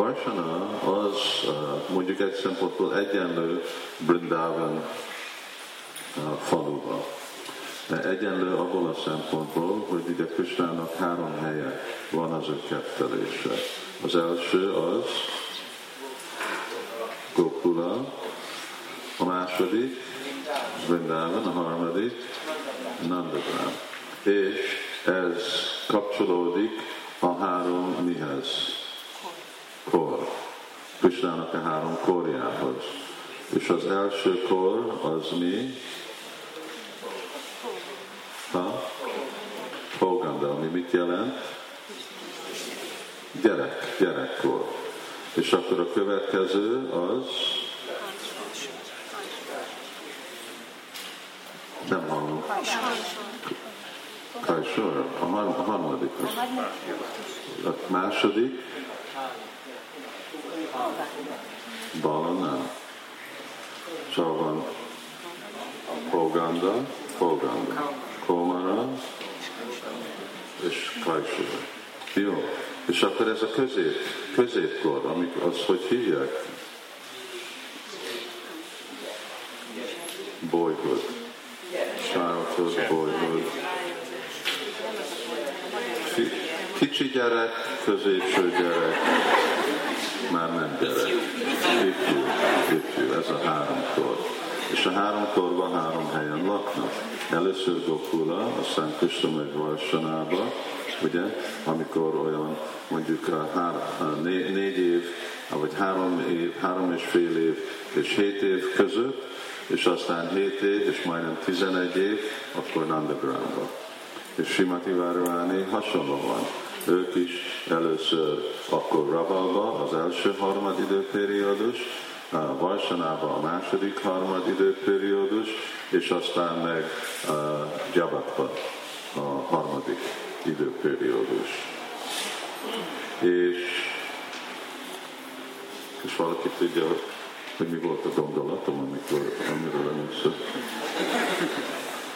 Varsana az mondjuk egy szempontból egyenlő Brindavan faluba. De egyenlő abból a szempontból, hogy ide Kristának három helye van az ő kettelése. Az első az Gokula, a második Vrindavan, a harmadik Nandagram. És ez kapcsolódik a három mihez? Kor. Kristának a három korjához. És az első kor az mi? Ha? Poganda, ami mit jelent? Gyerek, gyerekkor. És akkor a következő az nem hallom. Kajsor, a harmadik. A második? Bala nem. Szóval Poganda, Poganda, Komara és Kajsor. Jó. És akkor ez a közép, középkor, amikor azt hogy hívják? Boyhood. Childhood, boyhood. Kicsi gyerek, középső gyerek, már nem gyerek. Ifjú, ifjú, ez a három kor. És a három korban három helyen laknak. Először Gokula, aztán Krishna meg Varsanába, ugye, amikor olyan mondjuk a hár, a né, négy év, vagy három év, három és fél év és hét év között, és aztán hét év és majdnem 11 év, akkor Nandagramba. És Simati Várváni hasonló van. Ők is először akkor Ravalba, az első harmad időperiódus, Varsanába a második harmad időperiódus, és aztán meg Jabatba a harmadik időperiódus. És, és valaki tudja, hogy mi volt a gondolatom, amikor, amiről először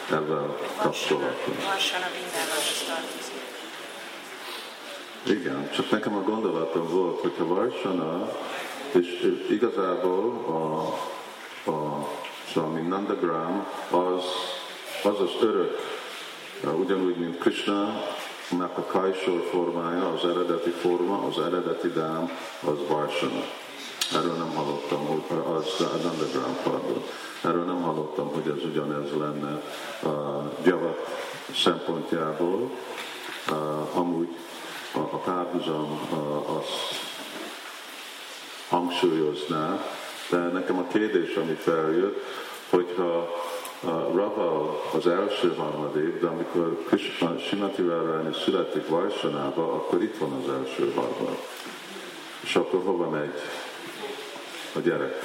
ezzel kapcsolatom. Varsana mindenhol tartozik. Igen, csak nekem a gondolatom volt, hogyha Varsana, és igazából a, a Swami Nandagram az, az az örök, ugyanúgy, mint Krishna, a Kajsor formája, az eredeti forma, az eredeti dám, az Varsana. Erről nem hallottam, hogy az Nandagram, pardon. Erről nem hallottam, hogy ez ugyanez lenne a Javat szempontjából. Amúgy a, a párhuzam azt hangsúlyozná, de nekem a kérdés, ami feljött, hogyha Raval az első harmadév, de amikor Krishna Simati Várványi születik Vajsanába, akkor itt van az első harmad. És akkor hova megy a gyerek,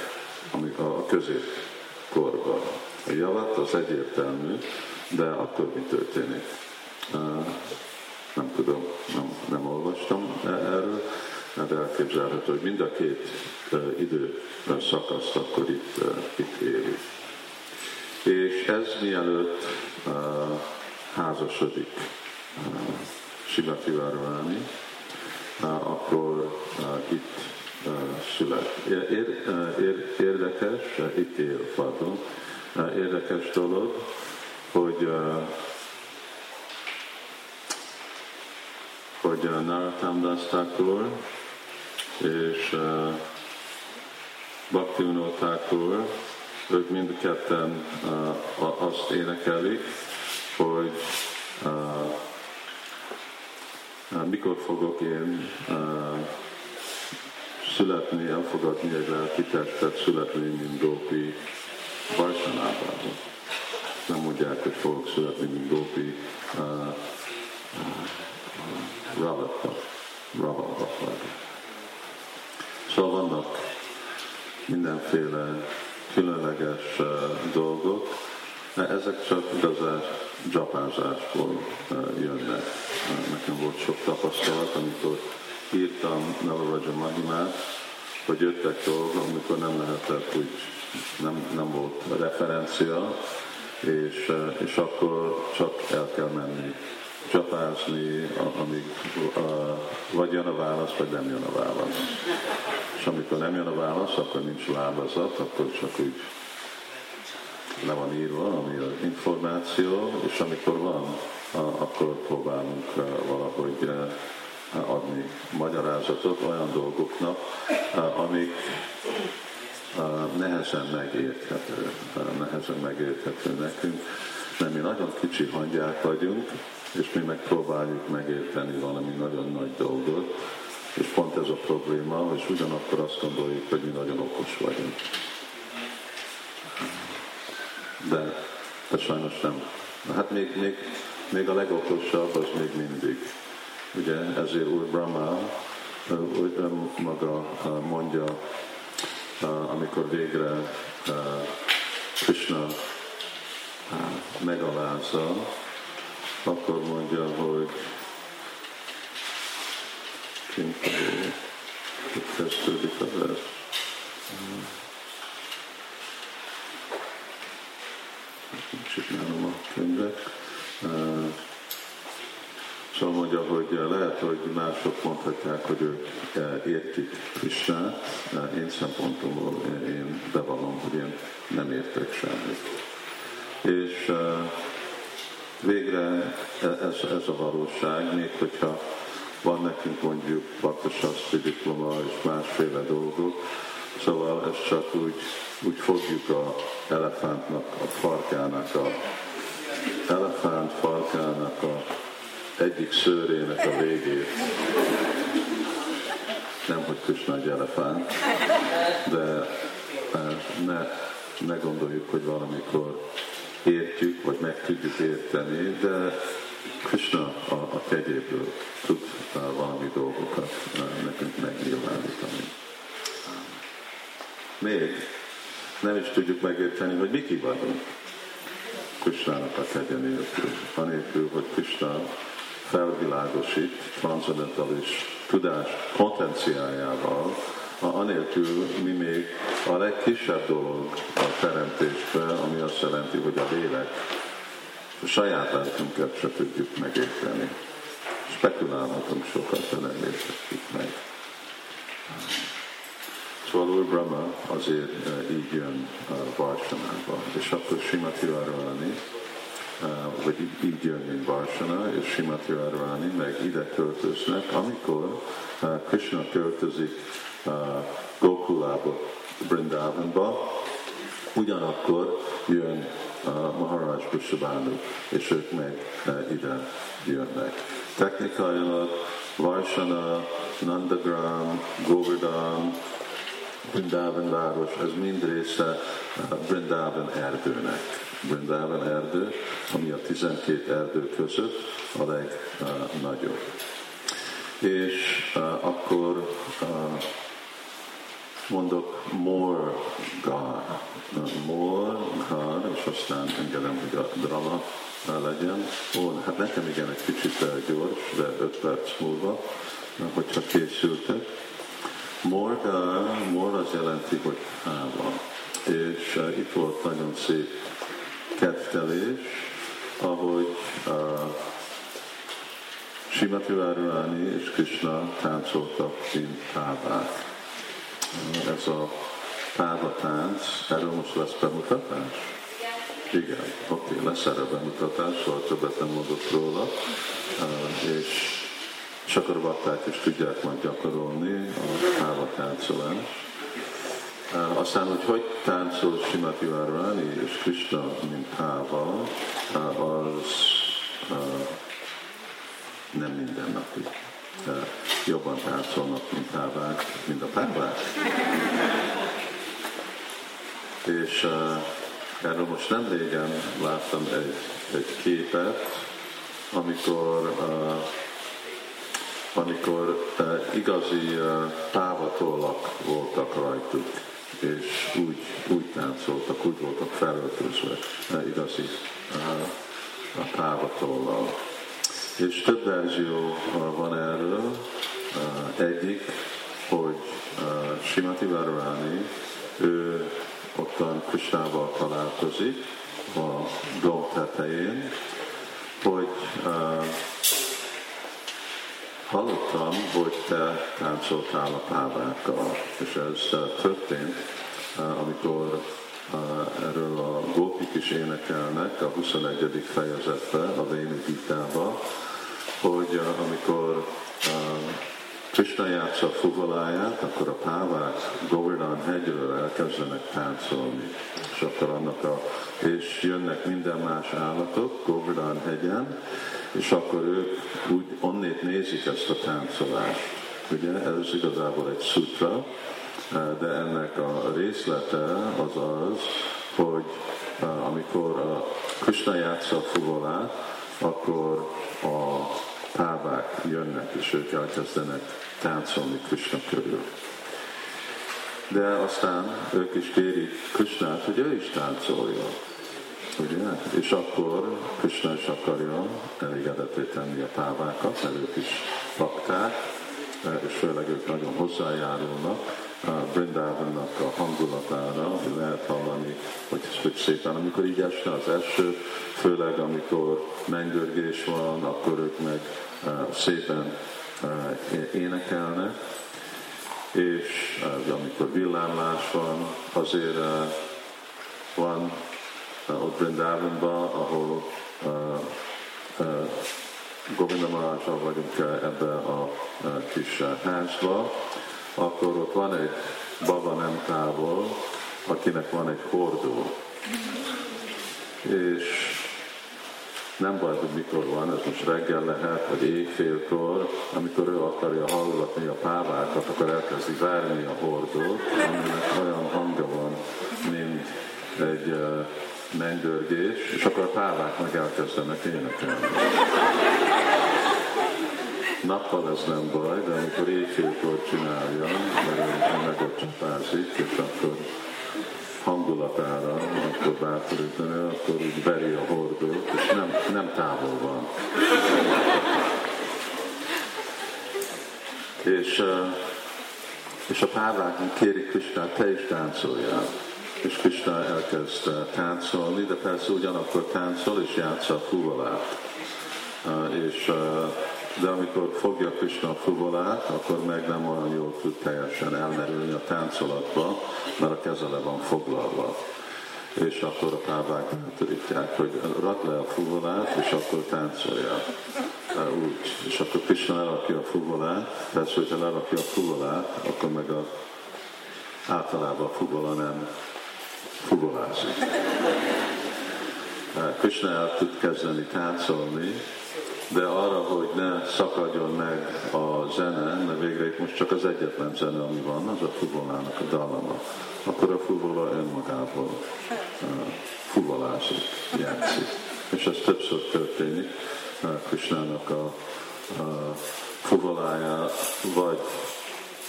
ami a középkorban? A javat az egyértelmű, de akkor mi történik? Nem tudom, nem, nem olvastam erről, de elképzelhető, hogy mind a két uh, idő szakaszt akkor itt, uh, itt éri. És ez mielőtt házasodik Simati Várváni, akkor itt szület. Ér, ér, érdekes, itt él, pardon, érdekes dolog, hogy hogy uh, Narottam Das és uh, Bhakti Thakur, ők mind a ketten azt énekelik, hogy mikor fogok én születni, elfogadni egy lelki testet, születni, mint Gópi Vajsanában. Nem mondják, hogy fogok születni, mint Gópi uh, Ravatba, Ravatba. Szóval vannak mindenféle különleges dolgok, de ezek csak igazán dzsapázásból uh, jönnek. Uh, nekem volt sok tapasztalat, amikor írtam Navaraja Mahimát, hogy jöttek dolgok, amikor nem lehetett, úgy nem, nem volt referencia, és, és akkor csak el kell menni csapázni, amíg vagy jön a válasz, vagy nem jön a válasz. És amikor nem jön a válasz, akkor nincs lábazat, akkor csak úgy le van írva, ami az információ, és amikor van, akkor próbálunk valahogy adni magyarázatot olyan dolgoknak, amik nehezen megérthető, nehezen megérthető nekünk, mert mi nagyon kicsi hangyák vagyunk, és mi megpróbáljuk megérteni valami nagyon nagy dolgot, és pont ez a probléma, és ugyanakkor azt gondoljuk, hogy mi nagyon okos vagyunk. De, de sajnos nem. Hát még, még, még a legokosabb az még mindig. Ugye ezért Úr Brahma maga mondja, amikor végre Krishna megalázza, akkor mondja, hogy hogy kezdődik a vers. Kicsit nálam a könyvek. Szóval mondja, hogy lehet, hogy mások mondhatják, hogy ők értik Krisnát, én szempontomból én bevallom, hogy én nem értek semmit. És végre ez, ez a valóság, még hogyha van nekünk mondjuk baktasasztri diploma és másféle dolgok, szóval ez csak úgy, úgy fogjuk a elefántnak, a farkának, a elefánt farkának a egyik szőrének a végét. Nem, hogy Krishna egy elefánt, de ne, ne gondoljuk, hogy valamikor értjük, vagy meg tudjuk érteni, de Krishna a, a kegyéből tud uh, valami dolgokat uh, nekünk megnyilvánítani. Még nem is tudjuk megérteni, hogy mi ki vagyunk Krishnának a kegye nélkül, anélkül, hogy Krishna felvilágosít transzendentális tudás potenciájával, anélkül mi még a legkisebb dolog a teremtésben, ami azt jelenti, hogy a lélek a saját lelkünket se tudjuk megérteni. Spekulálhatunk sokat, de nem értetjük meg. Szóval Úr Brahma azért uh, így jön Varsanába, és akkor Simati Arani, uh, vagy így, jön, mint Varsana, és Simati Arani meg ide költöznek, amikor uh, Krishna költözik Gokulába, Brindavanba, ugyanakkor jön Maharaj Kushabánu, és ők meg ide jönnek. Technikailag Varsana, Nandagram, Govardhan, Brindavan város, ez mind része Brindavan erdőnek. Brindavan erdő, ami a 12 erdő között a legnagyobb. És uh, akkor uh, mondok more God, more God, és aztán engedem, hogy a drama legyen. Ó, hát nekem igen, egy kicsit gyors, de öt perc múlva, hogyha készültek. More God, more az jelenti, hogy hála. És uh, itt volt nagyon szép kettelés, ahogy uh, Simati Várulani és Krishna táncoltak, mint távák ez a tánc, erről most lesz bemutatás? Igen, oké, lesz erre bemutatás, szóval többet nem mondok róla, és bakták is tudják majd gyakorolni a táva táncolást. Aztán, hogy hogy táncol Simati Várváni és Krishna, mint táva, az nem mindennapi jobban táncolnak, mint pávák, mint a pávák. És erről most nem régen láttam egy, egy képet, amikor, amikor igazi távatollak voltak rajtuk, és úgy, úgy táncoltak, úgy voltak felöltözve igazi a távatollal. És több verzió van erről. Egyik, hogy Simati Várváni, ő ottan Krisnával találkozik a dom tetején, hogy uh, hallottam, hogy te táncoltál a pávákkal, és ez uh, történt, uh, amikor uh, erről a gópik is énekelnek a 21. fejezetben, a Vénu Gitába, hogy amikor Krishna játsza a fuvoláját, akkor a pávák Govardhan hegyről elkezdenek táncolni. És akkor annak a, és jönnek minden más állatok Govardhan hegyen, és akkor ők úgy onnét nézik ezt a táncolást. Ugye ez igazából egy sutra, de ennek a részlete az az, hogy amikor a Krishna játsza a fuvolát, akkor a pávák jönnek, és ők elkezdenek táncolni Krishna körül. De aztán ők is kérik Krishnát, hogy ő is táncoljon. Ugye? És akkor Krishna is akarja elégedetté tenni a pávákat, mert ők is pakták, és főleg ők nagyon hozzájárulnak a Brindavannak a hangulatára, lehet hallani, hogy, hogy szépen, amikor így este az eső, főleg amikor mennydörgés van, akkor ők meg uh, szépen uh, énekelnek, és uh, amikor villámlás van, azért van ott Brindavanban, ahol Govinda vagyunk ebbe a kis házba, akkor ott van egy baba nem távol, akinek van egy hordó. És nem baj, hogy mikor van, ez most reggel lehet, vagy éjfélkor, amikor ő akarja hallgatni a pávákat, akkor elkezdi várni a hordót, aminek olyan hangja van, mint egy mennydörgés, és akkor a pávák meg elkezdenek énekelni. Nappal ez nem baj, de amikor éjfélkor csinálja, mert meg ott csapázik, és akkor hangulatára, akkor bátorítani, akkor úgy veri a hordót, és nem, nem távol van. És, és a párváknak kérik Krisnát, te is táncoljál. És Krishna elkezd táncolni, de persze ugyanakkor táncol és játsza a fuvolát. És de amikor fogja Krishna a fuvolát, akkor meg nem olyan jól tud teljesen elmerülni a táncolatba, mert a keze le van foglalva. És akkor a pávák bátorítják, hogy rad le a fuvolát, és akkor táncolja. Úgy. És akkor Krishna lerakja a fuvolát, persze, hogyha lerakja a fuvolát, akkor meg a, általában a fuvola nem fuvolázik. Krishna el tud kezdeni táncolni, de arra, hogy ne szakadjon meg a zene, mert végre itt most csak az egyetlen zene, ami van, az a fuvolának a dallama, akkor a fuvola önmagából uh, fuvolázik, játszik. És ez többször történik uh, Krishnának a, a fuvolája, vagy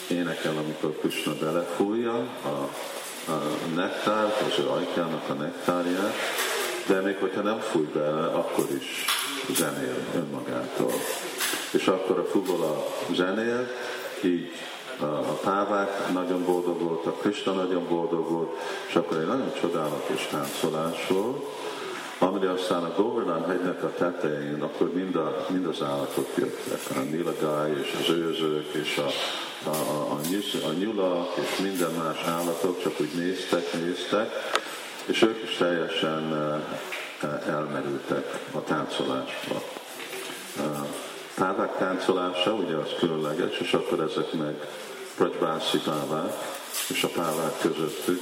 énekel, amikor Krishna belefújja a, a nektárt, az ő ajkának a nektárját, de még hogyha nem fúj bele, akkor is zenél önmagától. És akkor a fuvola zenél, így a pávák nagyon boldog voltak, Krista nagyon boldog volt, és akkor egy nagyon csodálatos táncolás volt, amire aztán a Govardhan hegynek a tetején, akkor mind, a, mind az állatok jöttek, a nilagály és az őzők és a, a, a, a, nyulak és minden más állatok csak úgy néztek, néztek, és ők is teljesen elmerültek a táncolásba. Pávák táncolása, ugye az különleges, és akkor ezek meg Prajbászi pávák, és a pávák közöttük.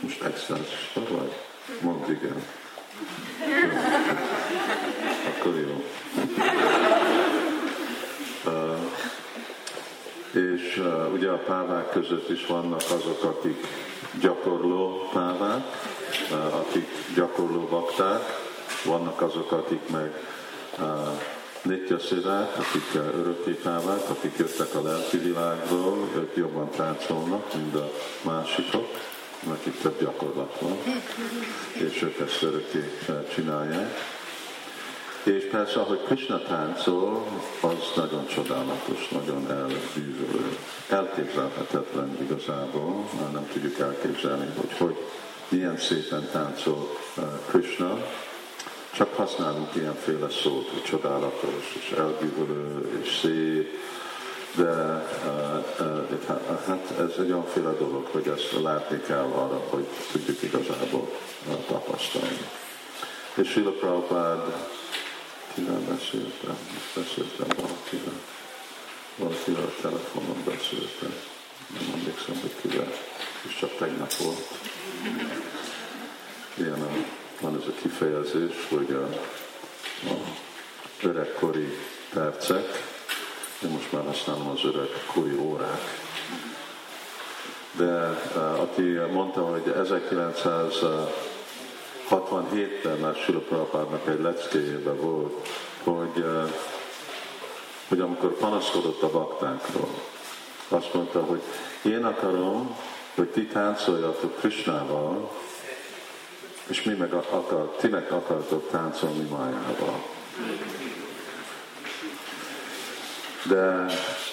Most extázisba vagy? Mondd igen. Akkor jó. Uh, és uh, ugye a pávák között is vannak azok, akik gyakorló pávák, akik gyakorló bakták, vannak azok, akik meg Nitya szívák, akik örökké pávák, akik jöttek a lelki világról, ők jobban táncolnak, mint a másikok, akik több gyakorlat van, és ők ezt örökké csinálják. És persze, ahogy Krishna táncol, az nagyon csodálatos, nagyon elbűvölő. Elképzelhetetlen igazából, már nem tudjuk elképzelni, hogy hogy milyen szépen táncol uh, Krishna, csak használunk ilyenféle szót, hogy csodálatos, és elbűvölő, és szép, de uh, uh, hát ez egy olyanféle dolog, hogy ezt látni kell arra, hogy tudjuk igazából tapasztalni. És Sila Prabhupád, kivel beszéltem? Beszéltem valakivel. Valakivel a telefonon beszéltem. Nem emlékszem, hogy kivel. És csak tegnap volt. Ilyen a, van ez a kifejezés, hogy a, a öregkori percek, én most már használom az öregkori órák. De uh, aki mondta, hogy 1900 67-ben már Sula Prabhupádnak egy leckéjében volt, hogy, hogy amikor panaszkodott a baktánkról, azt mondta, hogy én akarom, hogy ti táncoljatok Krishnával, és mi meg akar, ti meg akartok táncolni Májával. De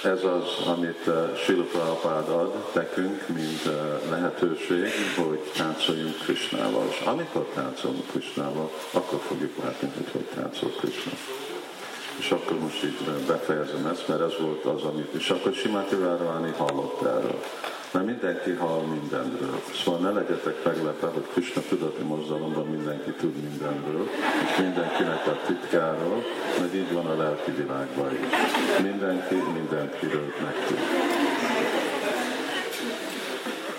ez az, amit uh, Srila Prabhupád ad nekünk, mint uh, lehetőség, hogy táncoljunk Krishnával. És amikor táncolunk Krishnával, akkor fogjuk látni, hogy hogy táncol Krishna. És akkor most uh, befejezem ezt, mert ez volt az, amit... És akkor Simati Várváni hallott erről mert mindenki hall mindenről. Szóval ne legyetek meglepve, hogy Krishna tudati mozdalomban mindenki tud mindenről, és mindenkinek a titkáról, mert így van a lelki világban is. Mindenki mindenkiről megtud.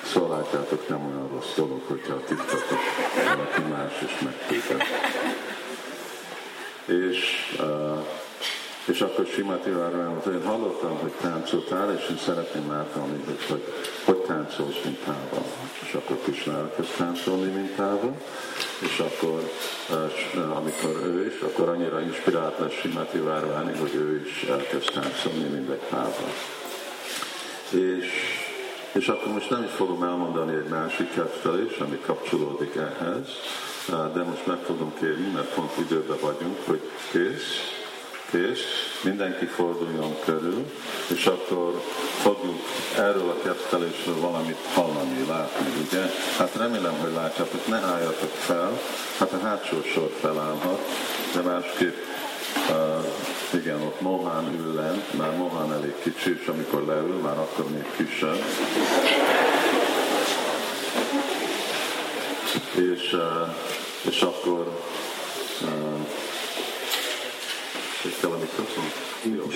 Szóval látjátok, nem olyan rossz dolog, hogyha a titkatot valaki más is megtudja. És uh, és akkor Simati mondta, én hallottam, hogy táncoltál, és én szeretném látni, hogy, hogy hogy táncolsz mintával. És akkor Krishna elkezd táncolni mintával, és akkor, eh, amikor ő is, akkor annyira inspirált lesz Simati Várváni, hogy ő is elkezd táncolni mindegyikával. És, és akkor most nem is fogom elmondani egy másik kettelés, ami kapcsolódik ehhez, eh, de most meg fogom kérni, mert pont időben vagyunk, hogy kész, és mindenki forduljon körül, és akkor fogjuk erről a kettelésről valamit hallani, látni, ugye? Hát remélem, hogy látjátok, ne álljatok fel, hát a hátsó sor felállhat, de másképp uh, igen, ott Mohán ül lent, már Mohán elég kicsi, és amikor leül, már akkor még kisebb. És, uh, és akkor uh, és kell a mikrofon? Jó.